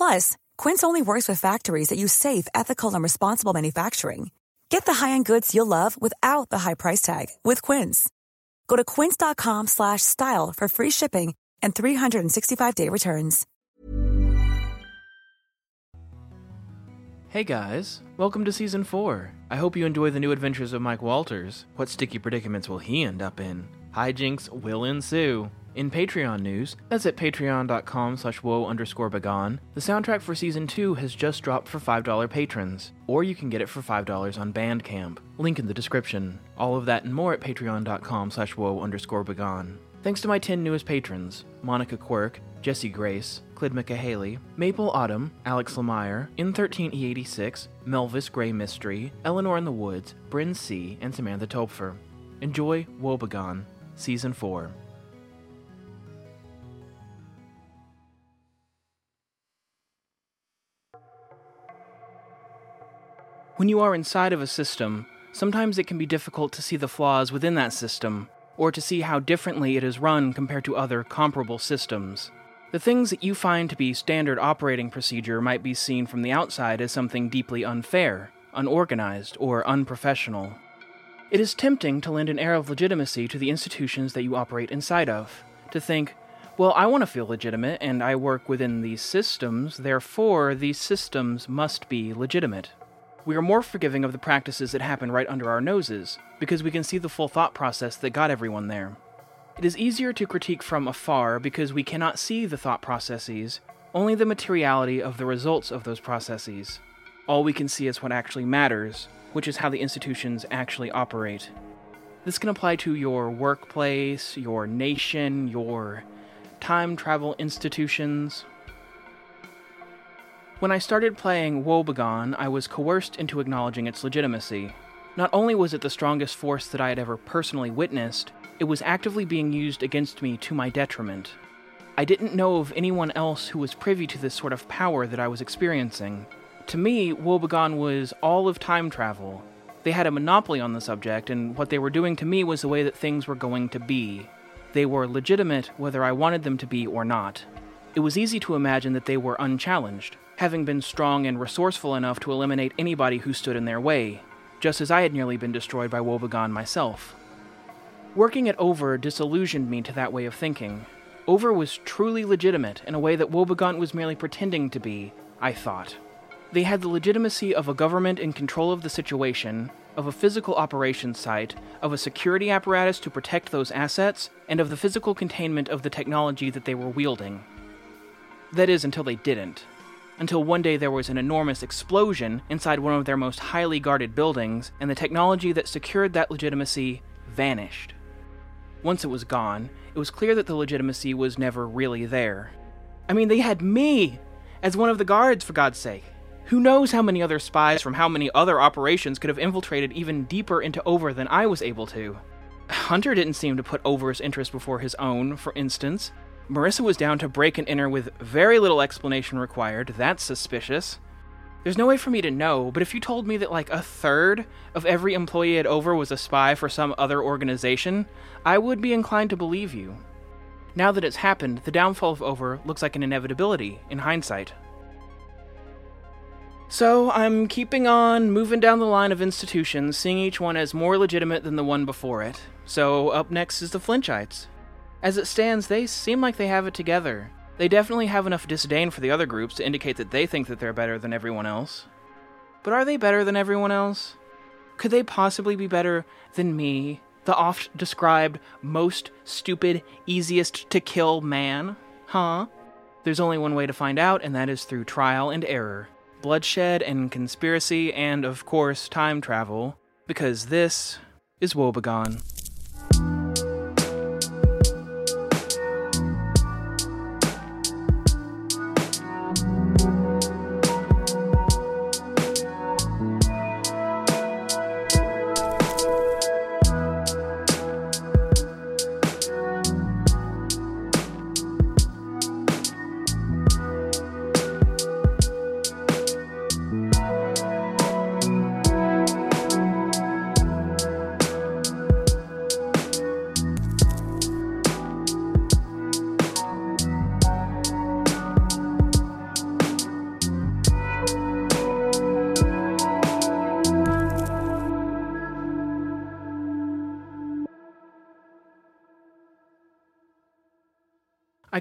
Plus, Quince only works with factories that use safe, ethical, and responsible manufacturing. Get the high-end goods you'll love without the high price tag with Quince. Go to quince.com slash style for free shipping and 365-day returns. Hey guys, welcome to season 4. I hope you enjoy the new adventures of Mike Walters. What sticky predicaments will he end up in? Hijinks will ensue. In Patreon news, that's at patreon.com slash woe underscore begone, the soundtrack for season 2 has just dropped for $5 patrons, or you can get it for $5 on Bandcamp. Link in the description. All of that and more at patreon.com slash woe underscore begone. Thanks to my 10 newest patrons Monica Quirk, Jesse Grace, Clid McAhaley, Maple Autumn, Alex Lemire, In13E86, Melvis Grey Mystery, Eleanor in the Woods, Bryn C., and Samantha Topfer. Enjoy Woebegone, Season 4. When you are inside of a system, sometimes it can be difficult to see the flaws within that system, or to see how differently it is run compared to other comparable systems. The things that you find to be standard operating procedure might be seen from the outside as something deeply unfair, unorganized, or unprofessional. It is tempting to lend an air of legitimacy to the institutions that you operate inside of, to think, well, I want to feel legitimate and I work within these systems, therefore, these systems must be legitimate. We are more forgiving of the practices that happen right under our noses, because we can see the full thought process that got everyone there. It is easier to critique from afar because we cannot see the thought processes, only the materiality of the results of those processes. All we can see is what actually matters, which is how the institutions actually operate. This can apply to your workplace, your nation, your time travel institutions. When I started playing Woebegone, I was coerced into acknowledging its legitimacy. Not only was it the strongest force that I had ever personally witnessed, it was actively being used against me to my detriment. I didn't know of anyone else who was privy to this sort of power that I was experiencing. To me, Woebegone was all of time travel. They had a monopoly on the subject, and what they were doing to me was the way that things were going to be. They were legitimate whether I wanted them to be or not. It was easy to imagine that they were unchallenged, having been strong and resourceful enough to eliminate anybody who stood in their way, just as I had nearly been destroyed by Woebegone myself. Working at Over disillusioned me to that way of thinking. Over was truly legitimate in a way that Woebegone was merely pretending to be, I thought. They had the legitimacy of a government in control of the situation, of a physical operations site, of a security apparatus to protect those assets, and of the physical containment of the technology that they were wielding. That is, until they didn't. until one day there was an enormous explosion inside one of their most highly guarded buildings, and the technology that secured that legitimacy vanished. Once it was gone, it was clear that the legitimacy was never really there. I mean, they had me as one of the guards, for God's sake. Who knows how many other spies from how many other operations could have infiltrated even deeper into Over than I was able to? Hunter didn't seem to put Over's interest before his own, for instance. Marissa was down to break and enter with very little explanation required. That's suspicious. There's no way for me to know, but if you told me that like a third of every employee at Over was a spy for some other organization, I would be inclined to believe you. Now that it's happened, the downfall of Over looks like an inevitability in hindsight. So I'm keeping on, moving down the line of institutions, seeing each one as more legitimate than the one before it. So up next is the Flinchites. As it stands, they seem like they have it together. They definitely have enough disdain for the other groups to indicate that they think that they're better than everyone else. But are they better than everyone else? Could they possibly be better than me, the oft described most stupid, easiest to kill man? Huh? There's only one way to find out, and that is through trial and error, bloodshed and conspiracy, and of course, time travel, because this is Woebegone.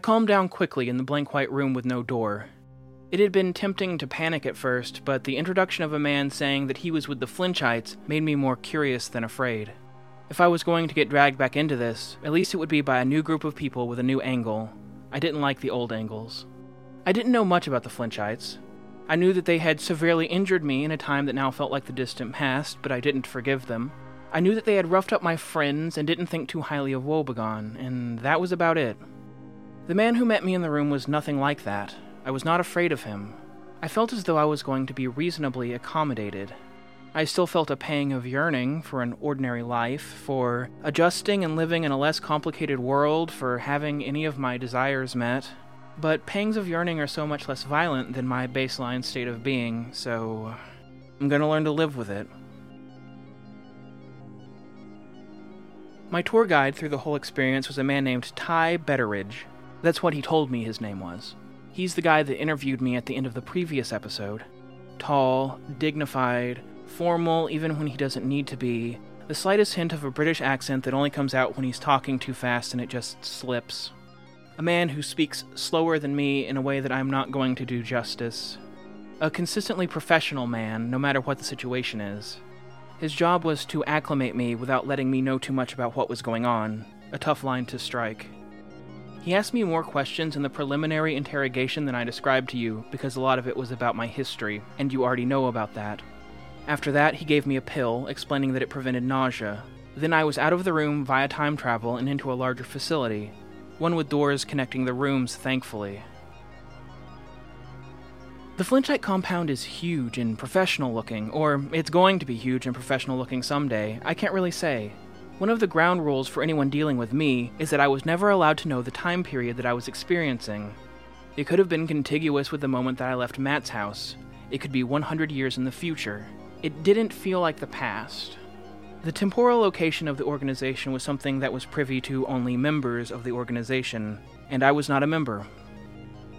Calmed down quickly in the blank white room with no door. It had been tempting to panic at first, but the introduction of a man saying that he was with the Flinchites made me more curious than afraid. If I was going to get dragged back into this, at least it would be by a new group of people with a new angle. I didn't like the old angles. I didn't know much about the Flinchites. I knew that they had severely injured me in a time that now felt like the distant past, but I didn't forgive them. I knew that they had roughed up my friends and didn't think too highly of Woebegone, and that was about it. The man who met me in the room was nothing like that. I was not afraid of him. I felt as though I was going to be reasonably accommodated. I still felt a pang of yearning for an ordinary life, for adjusting and living in a less complicated world, for having any of my desires met. But pangs of yearning are so much less violent than my baseline state of being, so I'm gonna learn to live with it. My tour guide through the whole experience was a man named Ty Betteridge. That's what he told me his name was. He's the guy that interviewed me at the end of the previous episode. Tall, dignified, formal even when he doesn't need to be, the slightest hint of a British accent that only comes out when he's talking too fast and it just slips. A man who speaks slower than me in a way that I'm not going to do justice. A consistently professional man, no matter what the situation is. His job was to acclimate me without letting me know too much about what was going on, a tough line to strike. He asked me more questions in the preliminary interrogation than I described to you, because a lot of it was about my history, and you already know about that. After that, he gave me a pill, explaining that it prevented nausea. Then I was out of the room via time travel and into a larger facility, one with doors connecting the rooms, thankfully. The Flinchite compound is huge and professional looking, or it's going to be huge and professional looking someday. I can't really say. One of the ground rules for anyone dealing with me is that I was never allowed to know the time period that I was experiencing. It could have been contiguous with the moment that I left Matt's house. It could be 100 years in the future. It didn't feel like the past. The temporal location of the organization was something that was privy to only members of the organization, and I was not a member.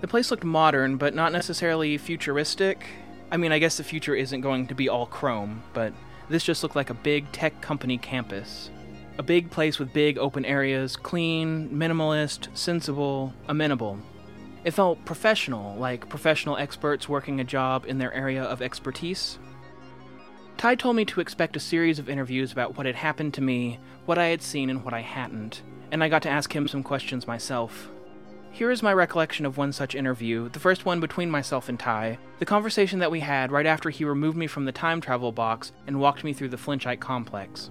The place looked modern, but not necessarily futuristic. I mean, I guess the future isn't going to be all chrome, but this just looked like a big tech company campus. A big place with big open areas, clean, minimalist, sensible, amenable. It felt professional, like professional experts working a job in their area of expertise. Ty told me to expect a series of interviews about what had happened to me, what I had seen, and what I hadn't, and I got to ask him some questions myself. Here is my recollection of one such interview, the first one between myself and Ty, the conversation that we had right after he removed me from the time travel box and walked me through the Flinchite complex.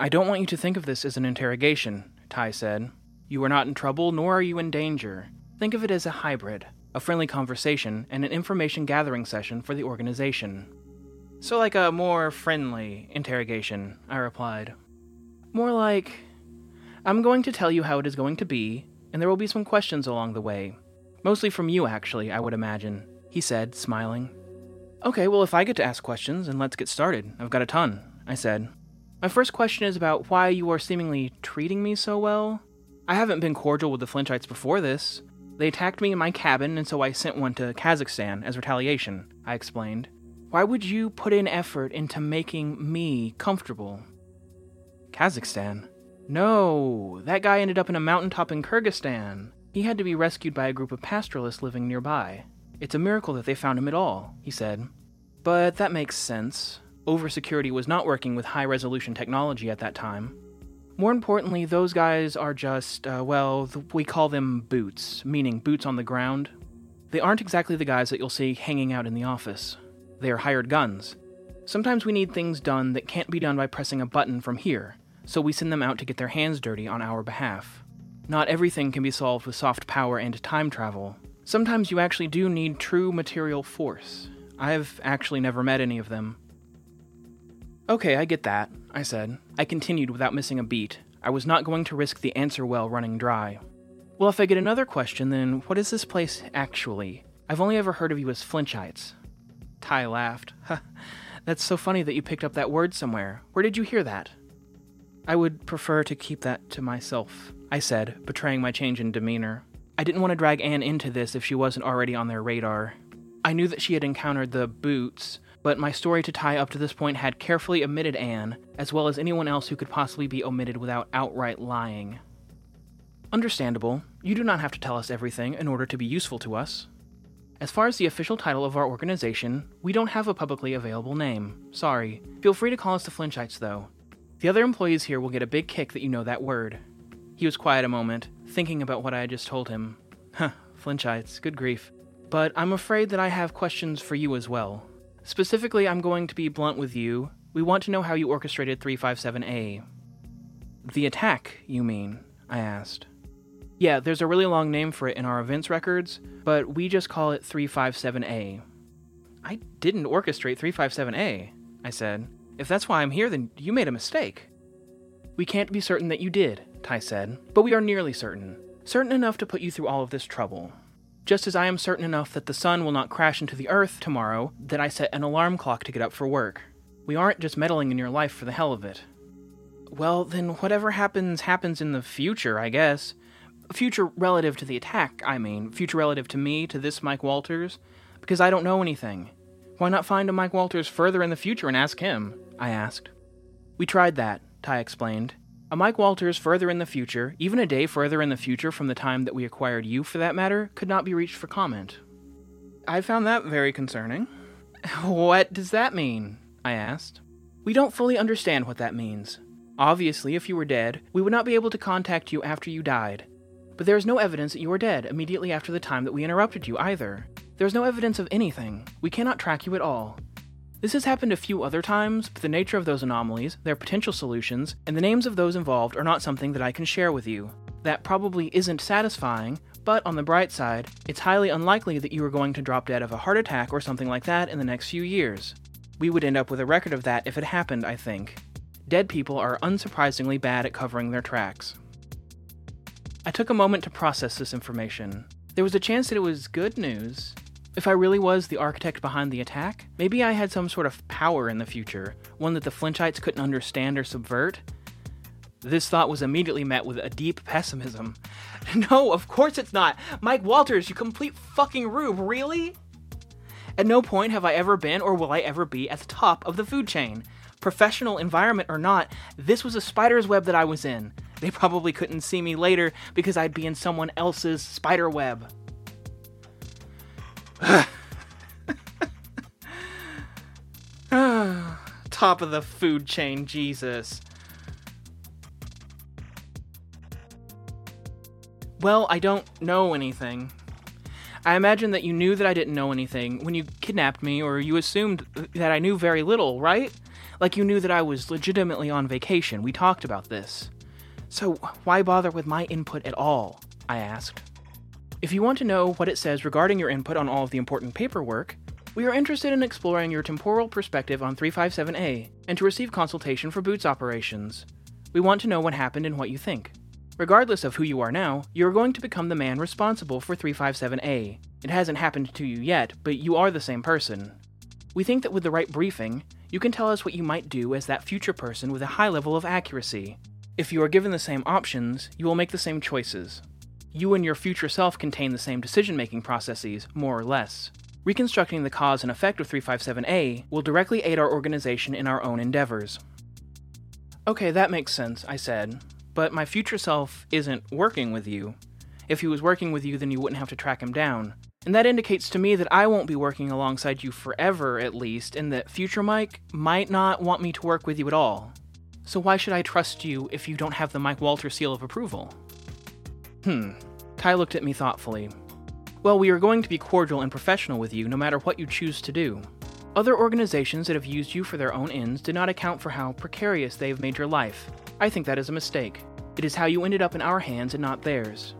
I don't want you to think of this as an interrogation, Ty said. You are not in trouble, nor are you in danger. Think of it as a hybrid, a friendly conversation, and an information gathering session for the organization. So, like a more friendly interrogation, I replied. More like, I'm going to tell you how it is going to be, and there will be some questions along the way. Mostly from you, actually, I would imagine, he said, smiling. Okay, well, if I get to ask questions, then let's get started. I've got a ton, I said. My first question is about why you are seemingly treating me so well. I haven't been cordial with the Flinchites before this. They attacked me in my cabin, and so I sent one to Kazakhstan as retaliation, I explained. Why would you put in effort into making me comfortable? Kazakhstan? No, that guy ended up in a mountaintop in Kyrgyzstan. He had to be rescued by a group of pastoralists living nearby. It's a miracle that they found him at all, he said. But that makes sense. Oversecurity was not working with high resolution technology at that time. More importantly, those guys are just, uh, well, th- we call them boots, meaning boots on the ground. They aren't exactly the guys that you'll see hanging out in the office. They are hired guns. Sometimes we need things done that can't be done by pressing a button from here, so we send them out to get their hands dirty on our behalf. Not everything can be solved with soft power and time travel. Sometimes you actually do need true material force. I've actually never met any of them. Okay, I get that, I said. I continued without missing a beat. I was not going to risk the answer well running dry. Well, if I get another question, then what is this place actually? I've only ever heard of you as Flinchites. Ty laughed. That's so funny that you picked up that word somewhere. Where did you hear that? I would prefer to keep that to myself, I said, betraying my change in demeanor. I didn't want to drag Anne into this if she wasn't already on their radar. I knew that she had encountered the boots, but my story to Ty up to this point had carefully omitted Anne, as well as anyone else who could possibly be omitted without outright lying. Understandable. You do not have to tell us everything in order to be useful to us. As far as the official title of our organization, we don't have a publicly available name. Sorry. Feel free to call us the Flinchites, though. The other employees here will get a big kick that you know that word. He was quiet a moment, thinking about what I had just told him. Huh, Flinchites, good grief. But I'm afraid that I have questions for you as well. Specifically, I'm going to be blunt with you. We want to know how you orchestrated 357A. The attack, you mean? I asked. Yeah, there's a really long name for it in our events records, but we just call it 357A. I didn't orchestrate 357A, I said. If that's why I'm here, then you made a mistake. We can't be certain that you did, Ty said, but we are nearly certain. Certain enough to put you through all of this trouble just as I am certain enough that the sun will not crash into the earth tomorrow that I set an alarm clock to get up for work. We aren't just meddling in your life for the hell of it. Well, then whatever happens, happens in the future, I guess. Future relative to the attack, I mean. Future relative to me, to this Mike Walters. Because I don't know anything. Why not find a Mike Walters further in the future and ask him? I asked. We tried that, Ty explained. A Mike Walters further in the future, even a day further in the future from the time that we acquired you for that matter, could not be reached for comment. I found that very concerning. What does that mean? I asked. We don't fully understand what that means. Obviously, if you were dead, we would not be able to contact you after you died. But there is no evidence that you were dead immediately after the time that we interrupted you either. There is no evidence of anything. We cannot track you at all. This has happened a few other times, but the nature of those anomalies, their potential solutions, and the names of those involved are not something that I can share with you. That probably isn't satisfying, but on the bright side, it's highly unlikely that you are going to drop dead of a heart attack or something like that in the next few years. We would end up with a record of that if it happened, I think. Dead people are unsurprisingly bad at covering their tracks. I took a moment to process this information. There was a chance that it was good news, if I really was the architect behind the attack, maybe I had some sort of power in the future, one that the Flinchites couldn't understand or subvert. This thought was immediately met with a deep pessimism. No, of course it's not! Mike Walters, you complete fucking rube, really? At no point have I ever been or will I ever be at the top of the food chain. Professional environment or not, this was a spider's web that I was in. They probably couldn't see me later because I'd be in someone else's spider web. Top of the food chain, Jesus. Well, I don't know anything. I imagine that you knew that I didn't know anything when you kidnapped me, or you assumed that I knew very little, right? Like you knew that I was legitimately on vacation. We talked about this. So, why bother with my input at all? I asked. If you want to know what it says regarding your input on all of the important paperwork, we are interested in exploring your temporal perspective on 357A and to receive consultation for boots operations. We want to know what happened and what you think. Regardless of who you are now, you are going to become the man responsible for 357A. It hasn't happened to you yet, but you are the same person. We think that with the right briefing, you can tell us what you might do as that future person with a high level of accuracy. If you are given the same options, you will make the same choices. You and your future self contain the same decision making processes, more or less. Reconstructing the cause and effect of 357A will directly aid our organization in our own endeavors. Okay, that makes sense, I said, but my future self isn't working with you. If he was working with you, then you wouldn't have to track him down. And that indicates to me that I won't be working alongside you forever, at least, and that future Mike might not want me to work with you at all. So why should I trust you if you don't have the Mike Walter seal of approval? Hmm. Ty looked at me thoughtfully. Well, we are going to be cordial and professional with you no matter what you choose to do. Other organizations that have used you for their own ends did not account for how precarious they have made your life. I think that is a mistake. It is how you ended up in our hands and not theirs.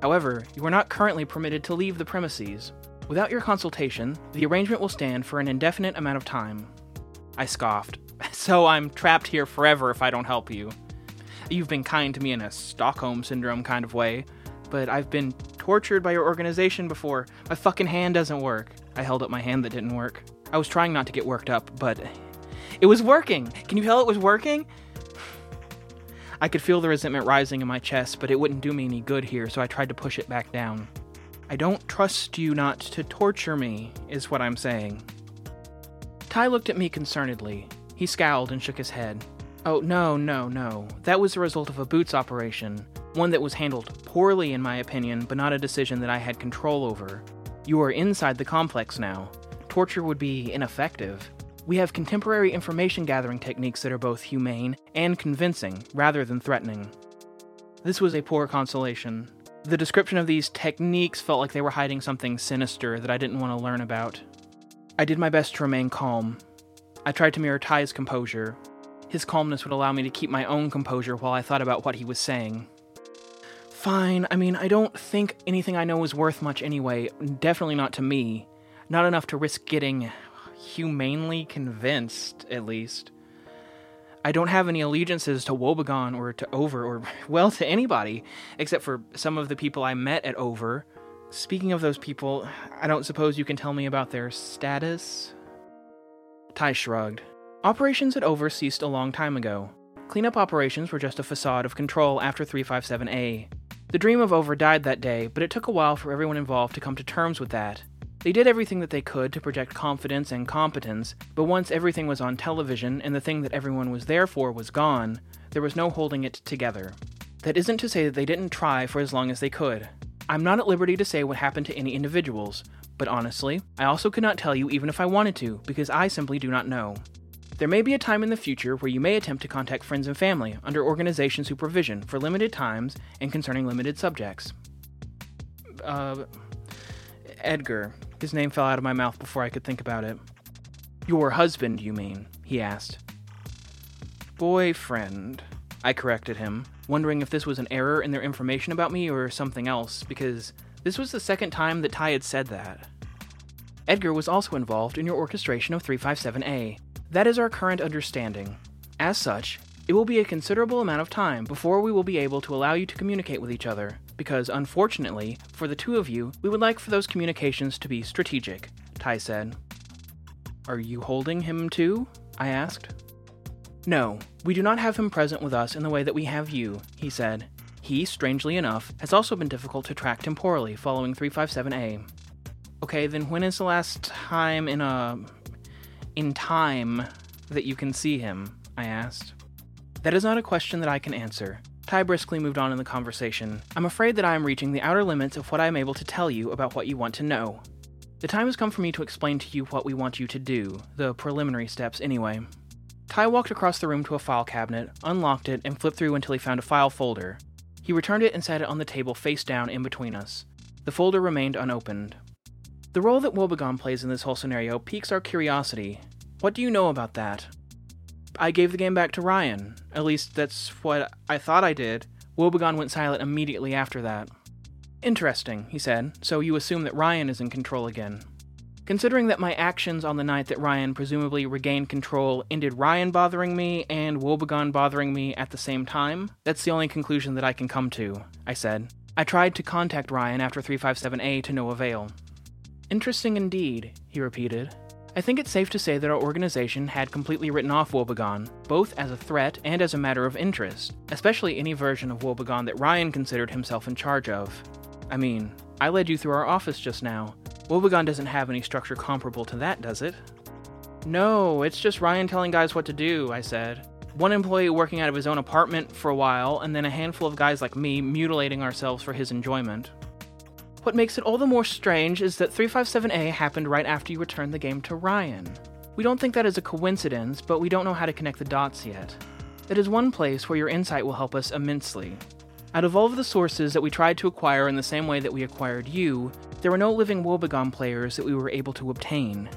However, you are not currently permitted to leave the premises. Without your consultation, the arrangement will stand for an indefinite amount of time. I scoffed. So I'm trapped here forever if I don't help you. You've been kind to me in a Stockholm Syndrome kind of way, but I've been tortured by your organization before. My fucking hand doesn't work. I held up my hand that didn't work. I was trying not to get worked up, but it was working. Can you tell it was working? I could feel the resentment rising in my chest, but it wouldn't do me any good here, so I tried to push it back down. I don't trust you not to torture me, is what I'm saying. Ty looked at me concernedly. He scowled and shook his head. Oh, no, no, no. That was the result of a boots operation. One that was handled poorly, in my opinion, but not a decision that I had control over. You are inside the complex now. Torture would be ineffective. We have contemporary information gathering techniques that are both humane and convincing, rather than threatening. This was a poor consolation. The description of these techniques felt like they were hiding something sinister that I didn't want to learn about. I did my best to remain calm. I tried to mirror Ty's composure. His calmness would allow me to keep my own composure while I thought about what he was saying. Fine, I mean, I don't think anything I know is worth much anyway, definitely not to me. Not enough to risk getting humanely convinced, at least. I don't have any allegiances to Woebegone or to Over, or, well, to anybody, except for some of the people I met at Over. Speaking of those people, I don't suppose you can tell me about their status? Ty shrugged. Operations at Over ceased a long time ago. Cleanup operations were just a facade of control after 357A. The dream of Over died that day, but it took a while for everyone involved to come to terms with that. They did everything that they could to project confidence and competence, but once everything was on television and the thing that everyone was there for was gone, there was no holding it together. That isn't to say that they didn't try for as long as they could. I'm not at liberty to say what happened to any individuals, but honestly, I also could not tell you even if I wanted to, because I simply do not know. There may be a time in the future where you may attempt to contact friends and family under organization supervision for limited times and concerning limited subjects. Uh, Edgar, his name fell out of my mouth before I could think about it. Your husband, you mean? he asked. Boyfriend, I corrected him, wondering if this was an error in their information about me or something else, because this was the second time that Ty had said that. Edgar was also involved in your orchestration of 357A. That is our current understanding. As such, it will be a considerable amount of time before we will be able to allow you to communicate with each other, because unfortunately, for the two of you, we would like for those communications to be strategic, Ty said. Are you holding him too? I asked. No, we do not have him present with us in the way that we have you, he said. He, strangely enough, has also been difficult to track temporally following 357A. Okay, then when is the last time in a. in time that you can see him? I asked. That is not a question that I can answer. Ty briskly moved on in the conversation. I'm afraid that I am reaching the outer limits of what I am able to tell you about what you want to know. The time has come for me to explain to you what we want you to do, the preliminary steps, anyway. Ty walked across the room to a file cabinet, unlocked it, and flipped through until he found a file folder. He returned it and set it on the table face down in between us. The folder remained unopened. The role that Woebegone plays in this whole scenario piques our curiosity. What do you know about that? I gave the game back to Ryan. At least that's what I thought I did. Woebegone went silent immediately after that. Interesting, he said. So you assume that Ryan is in control again. Considering that my actions on the night that Ryan presumably regained control ended Ryan bothering me and Woebegone bothering me at the same time, that's the only conclusion that I can come to, I said. I tried to contact Ryan after 357A to no avail. Interesting indeed, he repeated. I think it's safe to say that our organization had completely written off Woebegone, both as a threat and as a matter of interest, especially any version of Woebegone that Ryan considered himself in charge of. I mean, I led you through our office just now. Woebegone doesn't have any structure comparable to that, does it? No, it's just Ryan telling guys what to do, I said. One employee working out of his own apartment for a while, and then a handful of guys like me mutilating ourselves for his enjoyment. What makes it all the more strange is that 357A happened right after you returned the game to Ryan. We don't think that is a coincidence, but we don't know how to connect the dots yet. It is one place where your insight will help us immensely. Out of all of the sources that we tried to acquire in the same way that we acquired you, there were no living Woebegone players that we were able to obtain.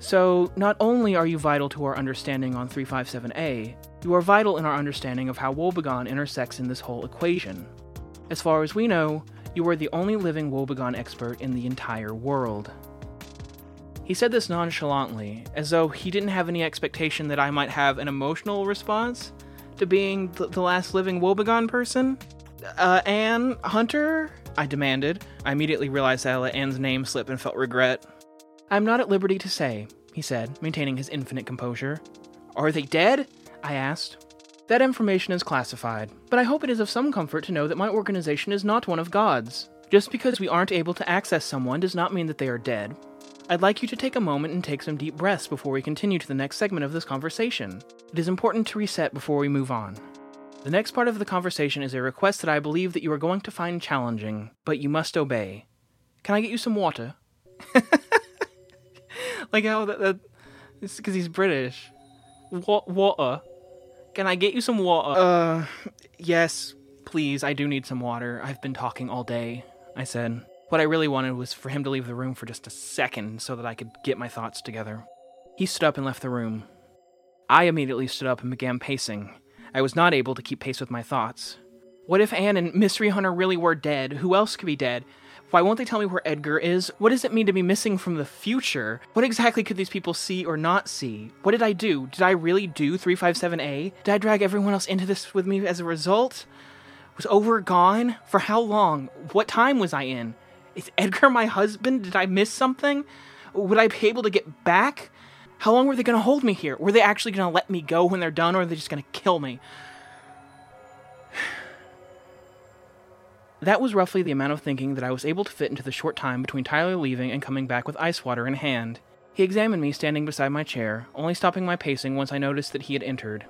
So, not only are you vital to our understanding on 357A, you are vital in our understanding of how Woebegone intersects in this whole equation. As far as we know, you are the only living Woebegone expert in the entire world. He said this nonchalantly, as though he didn't have any expectation that I might have an emotional response to being th- the last living Woebegone person. Uh, Anne Hunter? I demanded. I immediately realized that I let Anne's name slip and felt regret. I'm not at liberty to say, he said, maintaining his infinite composure. Are they dead? I asked. That information is classified, but I hope it is of some comfort to know that my organization is not one of God's. Just because we aren't able to access someone does not mean that they are dead. I'd like you to take a moment and take some deep breaths before we continue to the next segment of this conversation. It is important to reset before we move on. The next part of the conversation is a request that I believe that you are going to find challenging, but you must obey. Can I get you some water? like how that, it's because he's British. What water? Can I get you some water? Uh, yes, please. I do need some water. I've been talking all day. I said. What I really wanted was for him to leave the room for just a second so that I could get my thoughts together. He stood up and left the room. I immediately stood up and began pacing. I was not able to keep pace with my thoughts. What if Anne and Mystery Hunter really were dead? Who else could be dead? Why won't they tell me where Edgar is? What does it mean to be missing from the future? What exactly could these people see or not see? What did I do? Did I really do 357A? Did I drag everyone else into this with me as a result? Was over gone? For how long? What time was I in? Is Edgar my husband? Did I miss something? Would I be able to get back? How long were they going to hold me here? Were they actually going to let me go when they're done, or are they just going to kill me? That was roughly the amount of thinking that I was able to fit into the short time between Tyler leaving and coming back with ice water in hand. He examined me standing beside my chair, only stopping my pacing once I noticed that he had entered.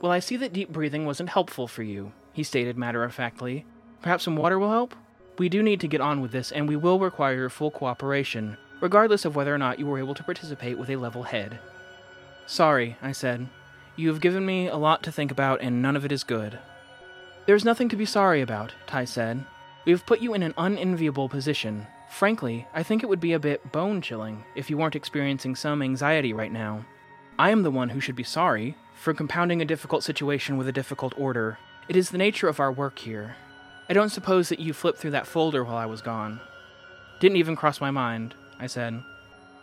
Well, I see that deep breathing wasn't helpful for you, he stated matter of factly. Perhaps some water will help? We do need to get on with this, and we will require your full cooperation regardless of whether or not you were able to participate with a level head. Sorry, I said. You have given me a lot to think about, and none of it is good. There's nothing to be sorry about, Ty said. We have put you in an unenviable position. Frankly, I think it would be a bit bone chilling if you weren't experiencing some anxiety right now. I am the one who should be sorry for compounding a difficult situation with a difficult order. It is the nature of our work here. I don't suppose that you flipped through that folder while I was gone. Didn't even cross my mind. I said.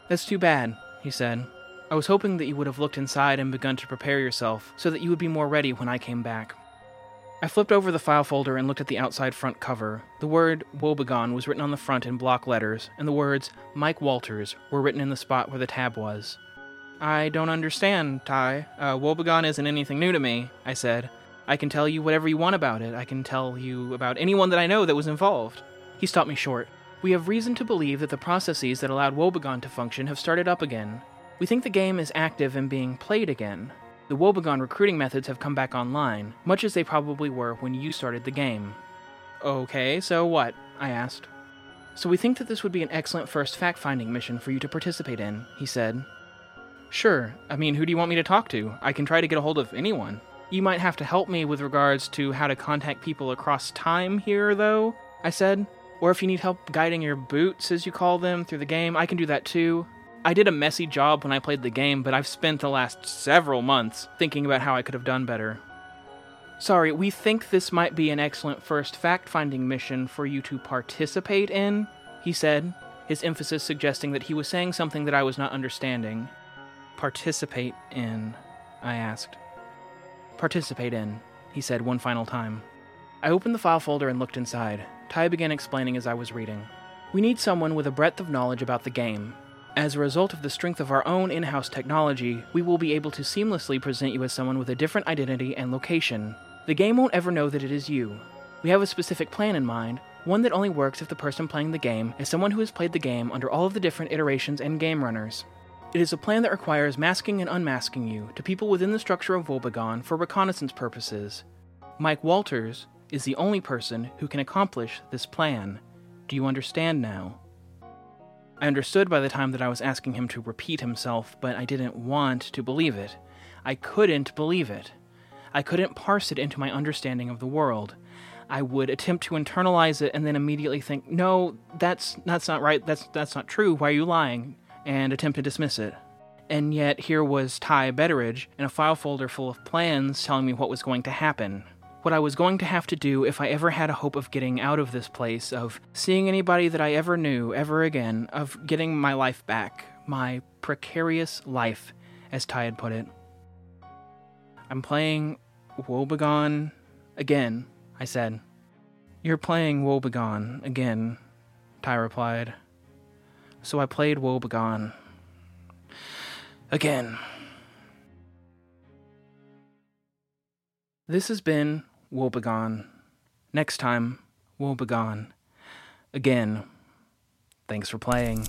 That's too bad, he said. I was hoping that you would have looked inside and begun to prepare yourself so that you would be more ready when I came back. I flipped over the file folder and looked at the outside front cover. The word Woebegone was written on the front in block letters, and the words Mike Walters were written in the spot where the tab was. I don't understand, Ty. Uh, Woebegone isn't anything new to me, I said. I can tell you whatever you want about it. I can tell you about anyone that I know that was involved. He stopped me short. We have reason to believe that the processes that allowed Woebegone to function have started up again. We think the game is active and being played again. The Woebegone recruiting methods have come back online, much as they probably were when you started the game. Okay, so what? I asked. So we think that this would be an excellent first fact finding mission for you to participate in, he said. Sure, I mean, who do you want me to talk to? I can try to get a hold of anyone. You might have to help me with regards to how to contact people across time here, though, I said. Or if you need help guiding your boots, as you call them, through the game, I can do that too. I did a messy job when I played the game, but I've spent the last several months thinking about how I could have done better. Sorry, we think this might be an excellent first fact finding mission for you to participate in, he said, his emphasis suggesting that he was saying something that I was not understanding. Participate in, I asked. Participate in, he said one final time. I opened the file folder and looked inside. Ty began explaining as I was reading. We need someone with a breadth of knowledge about the game. As a result of the strength of our own in house technology, we will be able to seamlessly present you as someone with a different identity and location. The game won't ever know that it is you. We have a specific plan in mind, one that only works if the person playing the game is someone who has played the game under all of the different iterations and game runners. It is a plan that requires masking and unmasking you to people within the structure of Woebegone for reconnaissance purposes. Mike Walters is the only person who can accomplish this plan. Do you understand now? I understood by the time that I was asking him to repeat himself, but I didn't want to believe it. I couldn't believe it. I couldn't parse it into my understanding of the world. I would attempt to internalize it and then immediately think, "No, that's that's not right. That's that's not true. Why are you lying?" and attempt to dismiss it. And yet here was Ty Betteridge in a file folder full of plans telling me what was going to happen. What I was going to have to do if I ever had a hope of getting out of this place, of seeing anybody that I ever knew ever again, of getting my life back, my precarious life, as Ty had put it. I'm playing Woebegone again, I said. You're playing Woebegone again, Ty replied. So I played Woebegone again. This has been Woebegone. Next time, Woebegone. Again. Thanks for playing.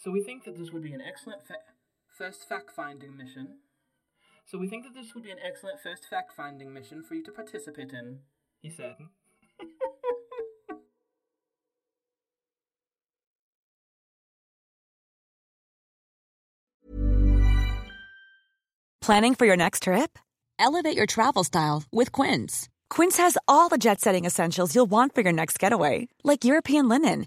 So we think that this would be an excellent fa- first fact-finding mission. So we think that this would be an excellent first fact-finding mission for you to participate in, he said. Planning for your next trip? Elevate your travel style with Quince. Quince has all the jet setting essentials you'll want for your next getaway, like European linen,